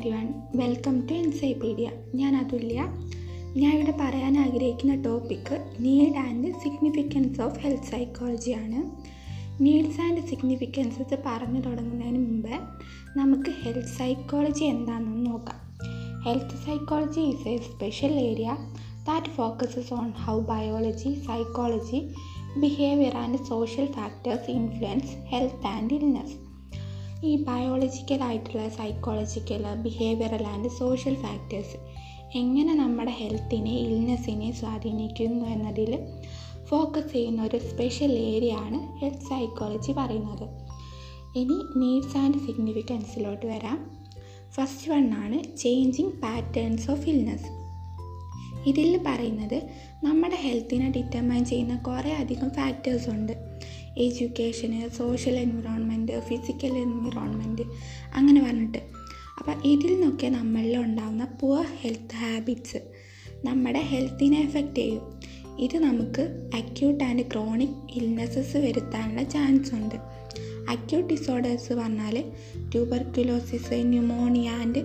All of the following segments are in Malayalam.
എവരി വൺ വെൽക്കം ടു എൻസൈപീഡിയ ഞാൻ അതുല്യ. ഞാൻ ഇവിടെ പറയാൻ ആഗ്രഹിക്കുന്ന topic need and significance of health സൈക്കോളജിയാണ് needs and significances പറഞ്ഞു തുടങ്ങുന്നതിന് മുമ്പ് നമുക്ക് ഹെൽത്ത് സൈക്കോളജി എന്താണെന്ന് നോക്കാം. Health psychology is a special area that focuses on how biology psychology behaviour and social factors influence health and illness ഈ ബയോളജിക്കൽ ആയിട്ടുള്ള psychological behavioural and social factors എങ്ങനെ നമ്മുടെ ഹെൽത്തിനെ ഇൽനെസ്സിനെ സ്വാധീനിക്കുന്നു എന്നതിൽ ഫോക്കസ് ചെയ്യുന്ന ഒരു സ്പെഷ്യൽ ഏരിയ ആണ് ഹെൽത്ത് സൈക്കോളജി പറയുന്നത്. ഇനി നീഡ്സ് ആൻഡ് സിഗ്നിഫിക്കൻസിലോട്ട് വരാം. ഫസ്റ്റ് വൺ ആണ് ചേഞ്ചിങ് പാറ്റേൺസ് ഓഫ് ഇൽനെസ് ഇതിൽ പറയുന്നത് നമ്മുടെ ഹെൽത്തിനെ ഡിറ്റർമൈൻ ചെയ്യുന്ന കുറേ അധികം ഫാക്ടേഴ്സ് ഉണ്ട്. എഡ്യൂക്കേഷന് സോഷ്യൽ എൻവിറോൺമെന്റ് ഫിസിക്കൽ എൻവിറോൺമെന്റ് അങ്ങനെ പറഞ്ഞിട്ട്. അപ്പോൾ ഇതിൽ നിന്നൊക്കെ നമ്മളിൽ ഉണ്ടാകുന്ന പുവർ ഹെൽത്ത് ഹാബിറ്റ്സ് നമ്മുടെ ഹെൽത്തിനെ എഫക്റ്റ് ചെയ്യും. ഇത് നമുക്ക് അക്യൂട്ട് ആൻഡ് ക്രോണിക് ഇൽനെസ്സസ് വരുത്താനുള്ള ചാൻസ് ഉണ്ട്. അക്യൂട്ട് ഡിസോർഡേഴ്സ് പറഞ്ഞാൽ tuberculosis pneumonia and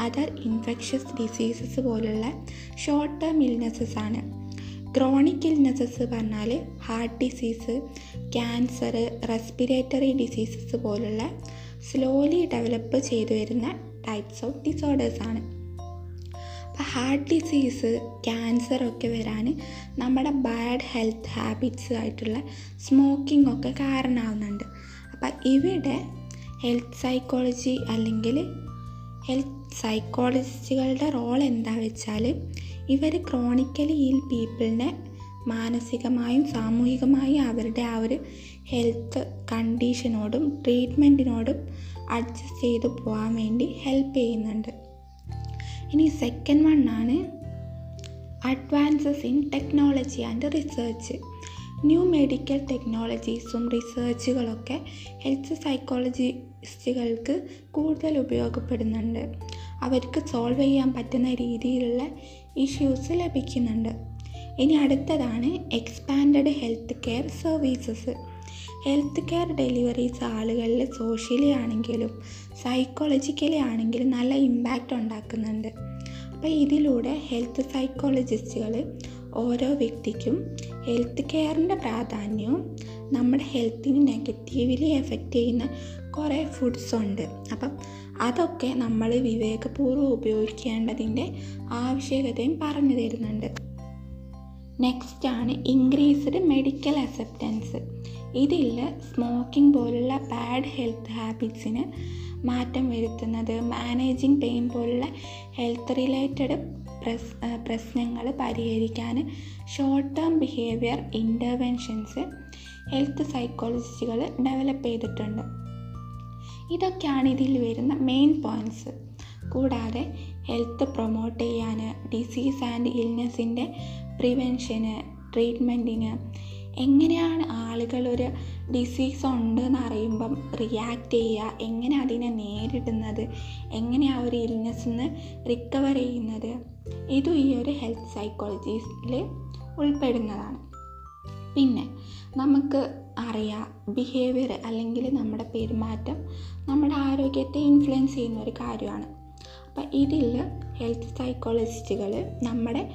other infectious diseases പോലുള്ള ഷോർട്ട് ടേം ഇൽനെസ്സസ് ആണ്. ക്രോണിക് ഇൽനെസ്സസ് പറഞ്ഞാൽ heart disease cancer respiratory diseases പോലുള്ള സ്ലോലി ഡെവലപ്പ് ചെയ്തു വരുന്ന ടൈപ്സ് ഓഫ് ഡിസോർഡേഴ്സാണ് അപ്പോൾ ഹാർട്ട് ഡിസീസ് ക്യാൻസർ ഒക്കെ വരാൻ നമ്മുടെ ബാഡ് ഹെൽത്ത് ഹാബിറ്റ്സ് ആയിട്ടുള്ള സ്മോക്കിംഗ് ഒക്കെ കാരണമാവുന്നുണ്ട് അപ്പം ഇവിടെ ഹെൽത്ത് സൈക്കോളജി അല്ലെങ്കിൽ ഹെൽത്ത് സൈക്കോളജിസ്റ്റുകളുടെ റോൾ എന്താ വെച്ചാൽ ഇവർ ക്രോണിക്കലി ഇൽ പീപ്പിളിനെ മാനസികമായും സാമൂഹികമായും അവരുടെ ആ ഒരു ഹെൽത്ത് കണ്ടീഷനോടും ട്രീറ്റ്മെന്റിനോടും അഡ്ജസ്റ്റ് ചെയ്ത് പോകാൻ വേണ്ടി ഹെൽപ്പ് ചെയ്യുന്നുണ്ട്. ഇനി second വണ്ണാണ് advances in technology and research. New medical ടെക്നോളജീസും റിസർച്ചുകളൊക്കെ ഹെൽത്ത് സൈക്കോളജിസ്റ്റുകൾക്ക് കൂടുതൽ ഉപയോഗപ്പെടുന്നുണ്ട്. അവർക്ക് സോൾവ് ചെയ്യാൻ പറ്റുന്ന രീതിയിലുള്ള ഇഷ്യൂസ് ലഭിക്കുന്നുണ്ട്. ഇനി അടുത്തതാണ് expanded health care services health care deliveries ആളുകളിൽ സോഷ്യലി ആണെങ്കിലും സൈക്കോളജിക്കലി ആണെങ്കിലും നല്ല ഇമ്പാക്റ്റ് ഉണ്ടാക്കുന്നുണ്ട്. അപ്പോൾ ഇതിലൂടെ ഹെൽത്ത് സൈക്കോളജിസ്റ്റുകൾ ഓരോ വ്യക്തിക്കും ഹെൽത്ത് കെയറിന്റെ പ്രാധാന്യവും നമ്മുടെ ഹെൽത്തിനെ നെഗറ്റീവ്ലി എഫക്റ്റ് ചെയ്യുന്ന കുറേ ഫുഡ്സ് ഉണ്ട്. അപ്പം അതൊക്കെ നമ്മൾ വിവേകപൂർവം ഉപയോഗിക്കേണ്ടതിന്റെ ആവശ്യകതയും പറഞ്ഞു തരുന്നുണ്ട്. നെക്സ്റ്റ് ആണ് ഇൻക്രീസ്ഡ് മെഡിക്കൽ അക്സെപ്റ്റൻസ് ഇതിൽ സ്മോക്കിംഗ് പോലുള്ള ബാഡ് ഹെൽത്ത് ഹാബിറ്റ്സിന് മാറ്റം വരുത്തുന്നത് മാനേജിങ് പെയിൻ പോലുള്ള ഹെൽത്ത് റിലേറ്റഡ് പ്രസ് പ്രശ്നങ്ങൾ പരിഹരിക്കാൻ short term behaviour interventions health സൈക്കോളജിസ്റ്റുകൾ develop ചെയ്തിട്ടുണ്ട്. ഇതൊക്കെയാണ് ഇതിൽ വരുന്ന മെയിൻ പോയിന്റ്സ് കൂടാതെ ഹെൽത്ത് പ്രൊമോട്ട് ചെയ്യാൻ ഡിസീസ് ആൻഡ് ഇൽനെസ്സിന്റെ പ്രിവെൻഷന് ട്രീറ്റ്മെന്റിന് എങ്ങനെയാണ് ആളുകൾ ഒരു ഡിസീസ് ഉണ്ട് എന്ന് അറിയുമ്പം റിയാക്ട് ചെയ്യുക? എങ്ങനെ അതിനെ നേരിടുന്നത്? എങ്ങനെ ആ ഒരു ഇൽനെസ്സിൽ നിന്ന് റിക്കവർ ചെയ്യുന്നത്? ഇതും ഈ ഒരു ഹെൽത്ത് സൈക്കോളജിയിൽ ഉൾപ്പെടുന്നതാണ്. പിന്നെ നമുക്ക് അറിയാം ബിഹേവിയർ അല്ലെങ്കിൽ നമ്മുടെ പെരുമാറ്റം നമ്മുടെ ആരോഗ്യത്തെ ഇൻഫ്ലുവൻസ് ചെയ്യുന്ന ഒരു കാര്യമാണ്. അപ്പം ഇതിൽ ഹെൽത്ത് സൈക്കോളജിസ്റ്റുകൾ നമ്മുടെ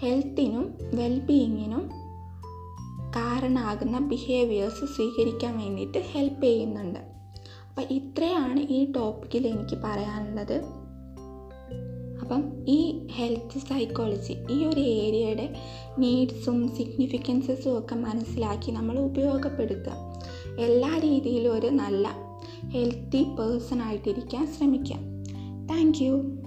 ഹെൽത്തിനും വെൽബീയിങ്ങിനും കാരണമാകുന്ന ബിഹേവിയേഴ്സ് സ്വീകരിക്കാൻ വേണ്ടിയിട്ട് ഹെൽപ്പ് ചെയ്യുന്നുണ്ട്. അപ്പം ഇത്രയാണ് ഈ ടോപ്പിക്കിൽ എനിക്ക് പറയാനുള്ളത്. അപ്പം ഈ ഹെൽത്ത് സൈക്കോളജി ഈ ഒരു ഏരിയയുടെ നീഡ്സും സിഗ്നിഫിക്കൻസസും ഒക്കെ മനസ്സിലാക്കി നമ്മൾ ഉപയോഗപ്പെടുത്തുക. എല്ലാ രീതിയിലും ഒരു നല്ല ഹെൽത്തി പേഴ്സൺ ആയിട്ടിരിക്കാൻ ശ്രമിക്കുക. താങ്ക്